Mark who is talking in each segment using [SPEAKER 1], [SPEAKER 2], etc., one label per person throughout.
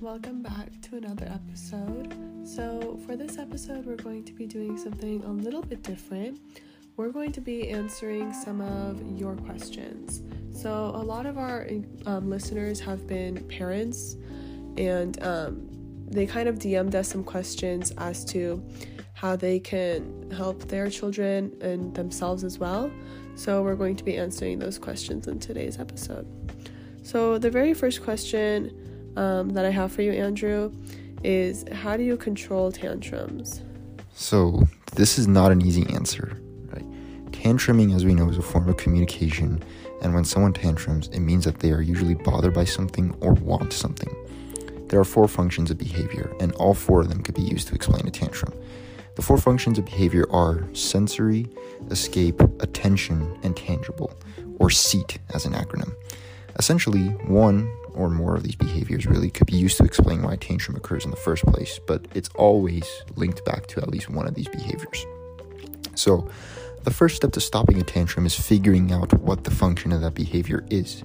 [SPEAKER 1] welcome back to another episode. So, for this episode, we're going to be doing something a little bit different. We're going to be answering some of your questions. So, a lot of our um, listeners have been parents, and um, they kind of DM'd us some questions as to how they can help their children and themselves as well. So, we're going to be answering those questions in today's episode. So, the very first question um, that I have for you, Andrew, is how do you control tantrums?
[SPEAKER 2] So, this is not an easy answer, right? Tantruming, as we know, is a form of communication, and when someone tantrums, it means that they are usually bothered by something or want something. There are four functions of behavior, and all four of them could be used to explain a tantrum. The four functions of behavior are sensory, escape, attention, and tangible, or SEAT as an acronym. Essentially, one or more of these behaviors really could be used to explain why tantrum occurs in the first place, but it's always linked back to at least one of these behaviors. So, the first step to stopping a tantrum is figuring out what the function of that behavior is.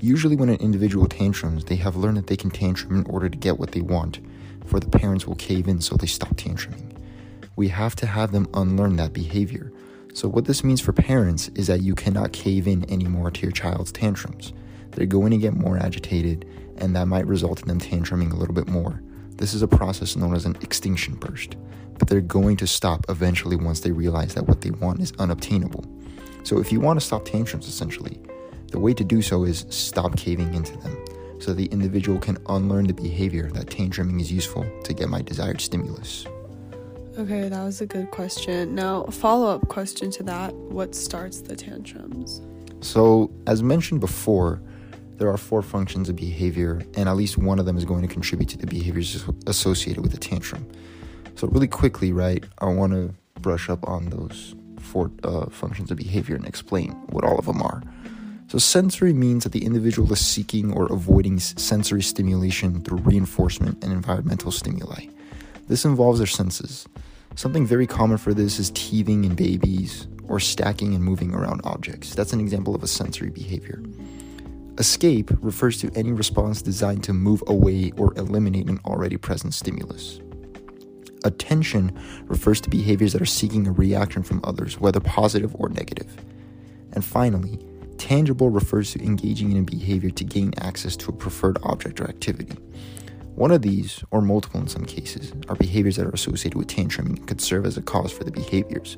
[SPEAKER 2] Usually, when an individual tantrums, they have learned that they can tantrum in order to get what they want, for the parents will cave in so they stop tantruming. We have to have them unlearn that behavior. So, what this means for parents is that you cannot cave in anymore to your child's tantrums they're going to get more agitated, and that might result in them tantruming a little bit more. This is a process known as an extinction burst, but they're going to stop eventually once they realize that what they want is unobtainable. So, if you want to stop tantrums, essentially, the way to do so is stop caving into them so the individual can unlearn the behavior that tantruming is useful to get my desired stimulus.
[SPEAKER 1] Okay, that was a good question. Now, a follow up question to that what starts the tantrums?
[SPEAKER 2] So, as mentioned before, there are four functions of behavior, and at least one of them is going to contribute to the behaviors associated with a tantrum. So, really quickly, right, I want to brush up on those four uh, functions of behavior and explain what all of them are. So, sensory means that the individual is seeking or avoiding sensory stimulation through reinforcement and environmental stimuli. This involves their senses. Something very common for this is teething in babies or stacking and moving around objects. That's an example of a sensory behavior. Escape refers to any response designed to move away or eliminate an already present stimulus. Attention refers to behaviors that are seeking a reaction from others, whether positive or negative. And finally, tangible refers to engaging in a behavior to gain access to a preferred object or activity. One of these, or multiple in some cases, are behaviors that are associated with tantruming and could serve as a cause for the behaviors.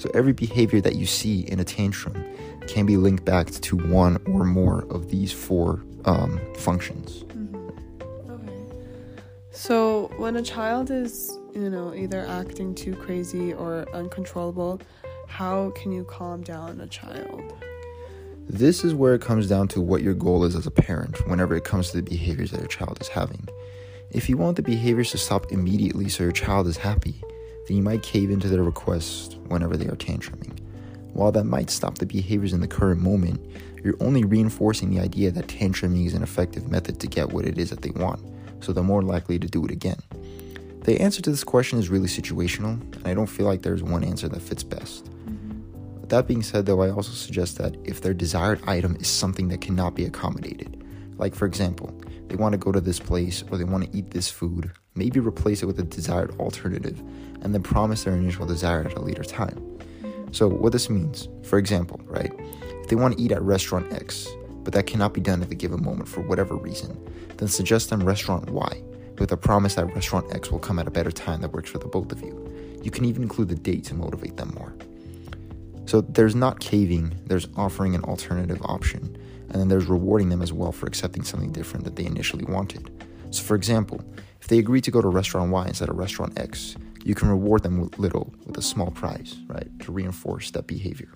[SPEAKER 2] So every behavior that you see in a tantrum can be linked back to one or more of these four um, functions.
[SPEAKER 1] Mm-hmm. Okay. So when a child is, you know, either acting too crazy or uncontrollable, how can you calm down a child?
[SPEAKER 2] This is where it comes down to what your goal is as a parent whenever it comes to the behaviors that your child is having. If you want the behaviors to stop immediately so your child is happy, then you might cave into their requests whenever they are tantruming. While that might stop the behaviors in the current moment, you're only reinforcing the idea that tantruming is an effective method to get what it is that they want, so they're more likely to do it again. The answer to this question is really situational, and I don't feel like there's one answer that fits best. Mm-hmm. That being said, though, I also suggest that if their desired item is something that cannot be accommodated, like for example, they want to go to this place or they want to eat this food, maybe replace it with a desired alternative, and then promise their initial desire at a later time. So, what this means, for example, right? If they want to eat at restaurant X, but that cannot be done at the given moment for whatever reason, then suggest them restaurant Y with a promise that restaurant X will come at a better time that works for the both of you. You can even include the date to motivate them more. So, there's not caving, there's offering an alternative option, and then there's rewarding them as well for accepting something different that they initially wanted. So, for example, if they agree to go to restaurant Y instead of restaurant X, you can reward them with little, with a small prize, right, to reinforce that behavior.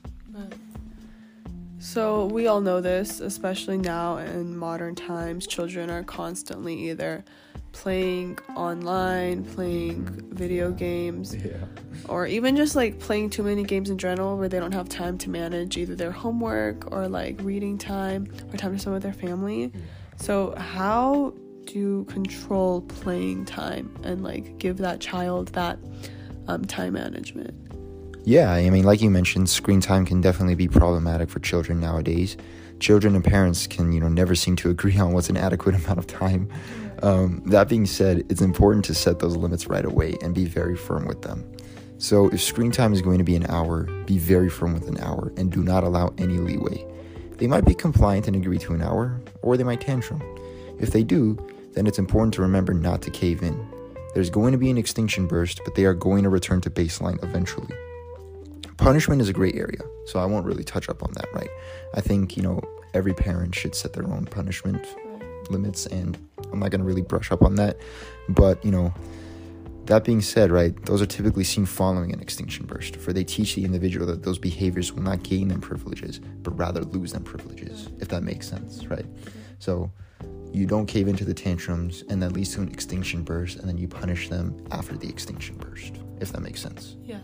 [SPEAKER 1] So, we all know this, especially now in modern times, children are constantly either playing online, playing mm-hmm. video games, yeah. or even just like playing too many games in general where they don't have time to manage either their homework or like reading time or time to spend with their family. So, how to control playing time and like give that child that um, time management.
[SPEAKER 2] Yeah, I mean, like you mentioned, screen time can definitely be problematic for children nowadays. Children and parents can, you know, never seem to agree on what's an adequate amount of time. Um, that being said, it's important to set those limits right away and be very firm with them. So, if screen time is going to be an hour, be very firm with an hour and do not allow any leeway. They might be compliant and agree to an hour, or they might tantrum. If they do, then it's important to remember not to cave in. There's going to be an extinction burst, but they are going to return to baseline eventually. Punishment is a great area, so I won't really touch up on that, right? I think, you know, every parent should set their own punishment limits, and I'm not going to really brush up on that. But, you know, that being said, right, those are typically seen following an extinction burst, for they teach the individual that those behaviors will not gain them privileges, but rather lose them privileges, if that makes sense, right? So, you don't cave into the tantrums, and that leads to an extinction burst, and then you punish them after the extinction burst, if that makes sense.
[SPEAKER 1] Yeah.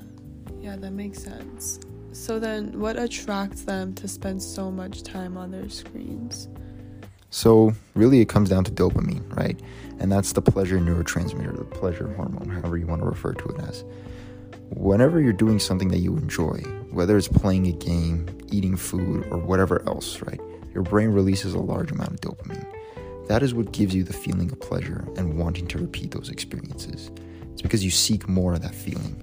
[SPEAKER 1] Yeah, that makes sense. So then, what attracts them to spend so much time on their screens?
[SPEAKER 2] So, really, it comes down to dopamine, right? And that's the pleasure neurotransmitter, the pleasure hormone, however you want to refer to it as. Whenever you're doing something that you enjoy, whether it's playing a game, eating food, or whatever else, right? Your brain releases a large amount of dopamine. That is what gives you the feeling of pleasure and wanting to repeat those experiences. It's because you seek more of that feeling.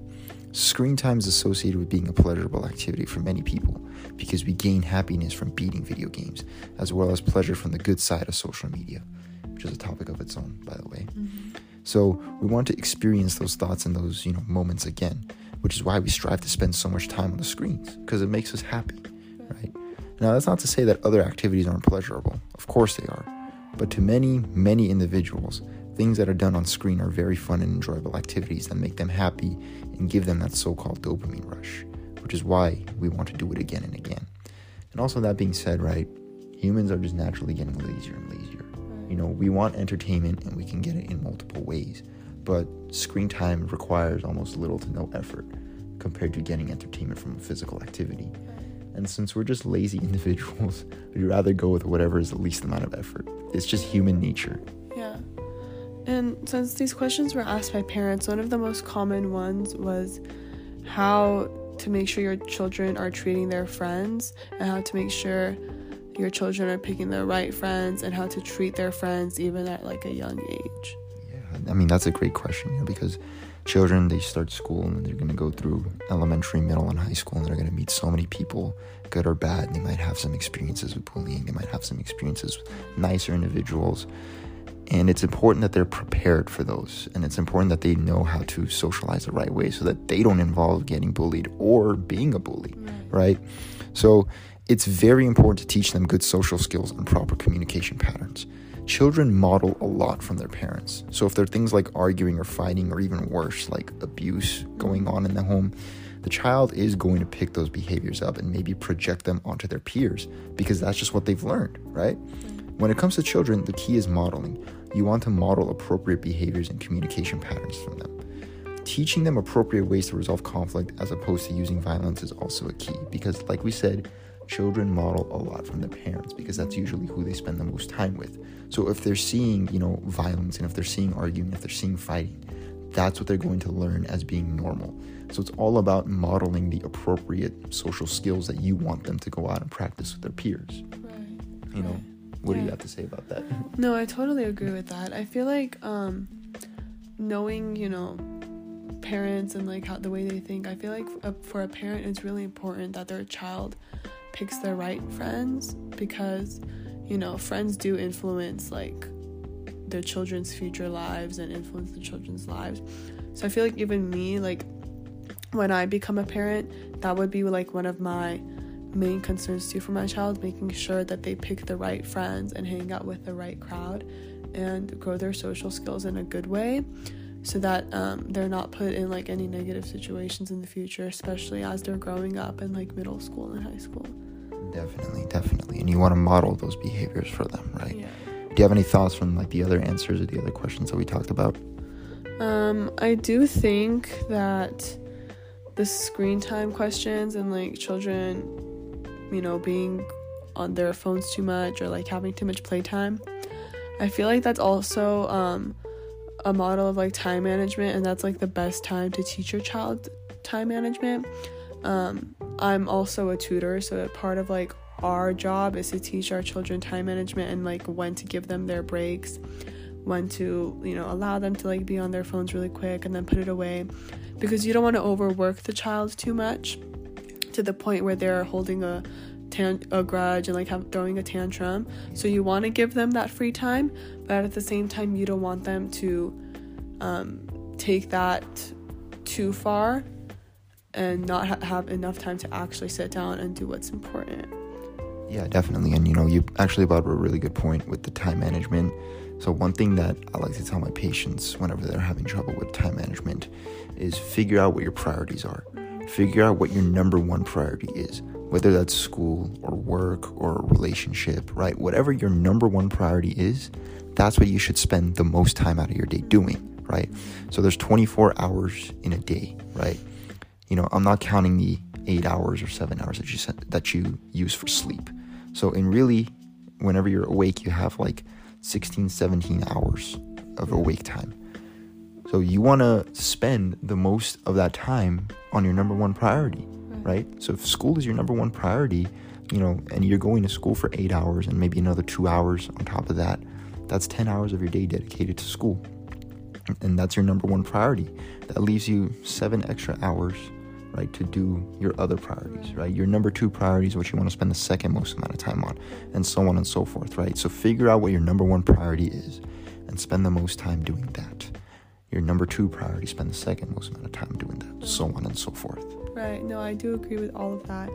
[SPEAKER 2] Screen time is associated with being a pleasurable activity for many people because we gain happiness from beating video games, as well as pleasure from the good side of social media, which is a topic of its own, by the way. Mm-hmm. So we want to experience those thoughts and those, you know, moments again, which is why we strive to spend so much time on the screens because it makes us happy, right? Now that's not to say that other activities aren't pleasurable. Of course they are. But to many, many individuals, things that are done on screen are very fun and enjoyable activities that make them happy and give them that so called dopamine rush, which is why we want to do it again and again. And also, that being said, right, humans are just naturally getting lazier and lazier. You know, we want entertainment and we can get it in multiple ways, but screen time requires almost little to no effort compared to getting entertainment from a physical activity. And since we're just lazy individuals, we'd rather go with whatever is the least amount of effort. It's just human nature.
[SPEAKER 1] Yeah. And since these questions were asked by parents, one of the most common ones was how to make sure your children are treating their friends and how to make sure your children are picking the right friends and how to treat their friends even at like a young age.
[SPEAKER 2] Yeah, I mean that's a great question, you know, because children they start school and they're going to go through elementary middle and high school and they're going to meet so many people good or bad they might have some experiences with bullying they might have some experiences with nicer individuals. And it's important that they're prepared for those and it's important that they know how to socialize the right way so that they don't involve getting bullied or being a bully right, right? so it's very important to teach them good social skills and proper communication patterns children model a lot from their parents. So if there are things like arguing or fighting, or even worse, like abuse going on in the home, the child is going to pick those behaviors up and maybe project them onto their peers because that's just what they've learned, right? When it comes to children, the key is modeling. You want to model appropriate behaviors and communication patterns from them. Teaching them appropriate ways to resolve conflict as opposed to using violence is also a key because, like we said, children model a lot from their parents because that's usually who they spend the most time with. So if they're seeing, you know, violence and if they're seeing arguing, if they're seeing fighting, that's what they're going to learn as being normal. So it's all about modeling the appropriate social skills that you want them to go out and practice with their peers. Right. You know, what yeah. do you have to say about that?
[SPEAKER 1] No, I totally agree with that. I feel like um knowing, you know, parents and like how the way they think, I feel like for a parent it's really important that their child picks the right friends because you know friends do influence like their children's future lives and influence the children's lives. So i feel like even me like when i become a parent that would be like one of my main concerns too for my child making sure that they pick the right friends and hang out with the right crowd and grow their social skills in a good way so that um, they're not put in like any negative situations in the future especially as they're growing up in like middle school and high school
[SPEAKER 2] Definitely, definitely. And you want to model those behaviors for them, right? Yeah. Do you have any thoughts from like the other answers or the other questions that we talked about?
[SPEAKER 1] Um, I do think that the screen time questions and like children, you know, being on their phones too much or like having too much playtime, I feel like that's also um, a model of like time management, and that's like the best time to teach your child time management. Um, I'm also a tutor, so part of like our job is to teach our children time management and like when to give them their breaks, when to, you know, allow them to like be on their phones really quick and then put it away because you don't want to overwork the child too much to the point where they're holding a tan- a grudge and like have, throwing a tantrum. So you want to give them that free time, but at the same time you don't want them to um, take that too far and not ha- have enough time to actually sit down and do what's important.
[SPEAKER 2] Yeah, definitely. And you know, you actually brought up a really good point with the time management. So, one thing that I like to tell my patients whenever they're having trouble with time management is figure out what your priorities are. Figure out what your number one priority is, whether that's school or work or relationship, right? Whatever your number one priority is, that's what you should spend the most time out of your day doing, right? So, there's 24 hours in a day, right? You know, I'm not counting the eight hours or seven hours that you that you use for sleep. So, in really, whenever you're awake, you have like 16, 17 hours of awake time. So, you want to spend the most of that time on your number one priority, right. right? So, if school is your number one priority, you know, and you're going to school for eight hours and maybe another two hours on top of that, that's 10 hours of your day dedicated to school. And that's your number one priority. That leaves you seven extra hours right, to do your other priorities, right? Your number two priority is what you want to spend the second most amount of time on, and so on and so forth, right? So figure out what your number one priority is and spend the most time doing that. Your number two priority, spend the second most amount of time doing that, so on and so forth.
[SPEAKER 1] Right. No, I do agree with all of that.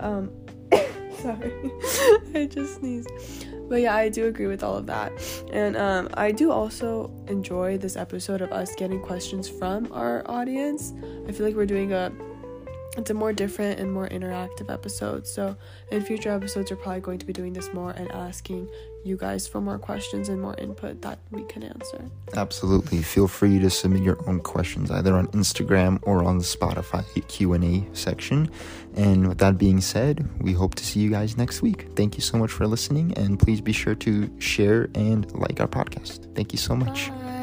[SPEAKER 1] Um, sorry, I just sneezed. But yeah, I do agree with all of that. And um, I do also enjoy this episode of us getting questions from our audience. I feel like we're doing a it's a more different and more interactive episode. So, in future episodes, we're probably going to be doing this more and asking you guys for more questions and more input that we can answer.
[SPEAKER 2] Absolutely. Feel free to submit your own questions either on Instagram or on the Spotify Q&A section. And with that being said, we hope to see you guys next week. Thank you so much for listening and please be sure to share and like our podcast. Thank you so much.
[SPEAKER 1] Bye.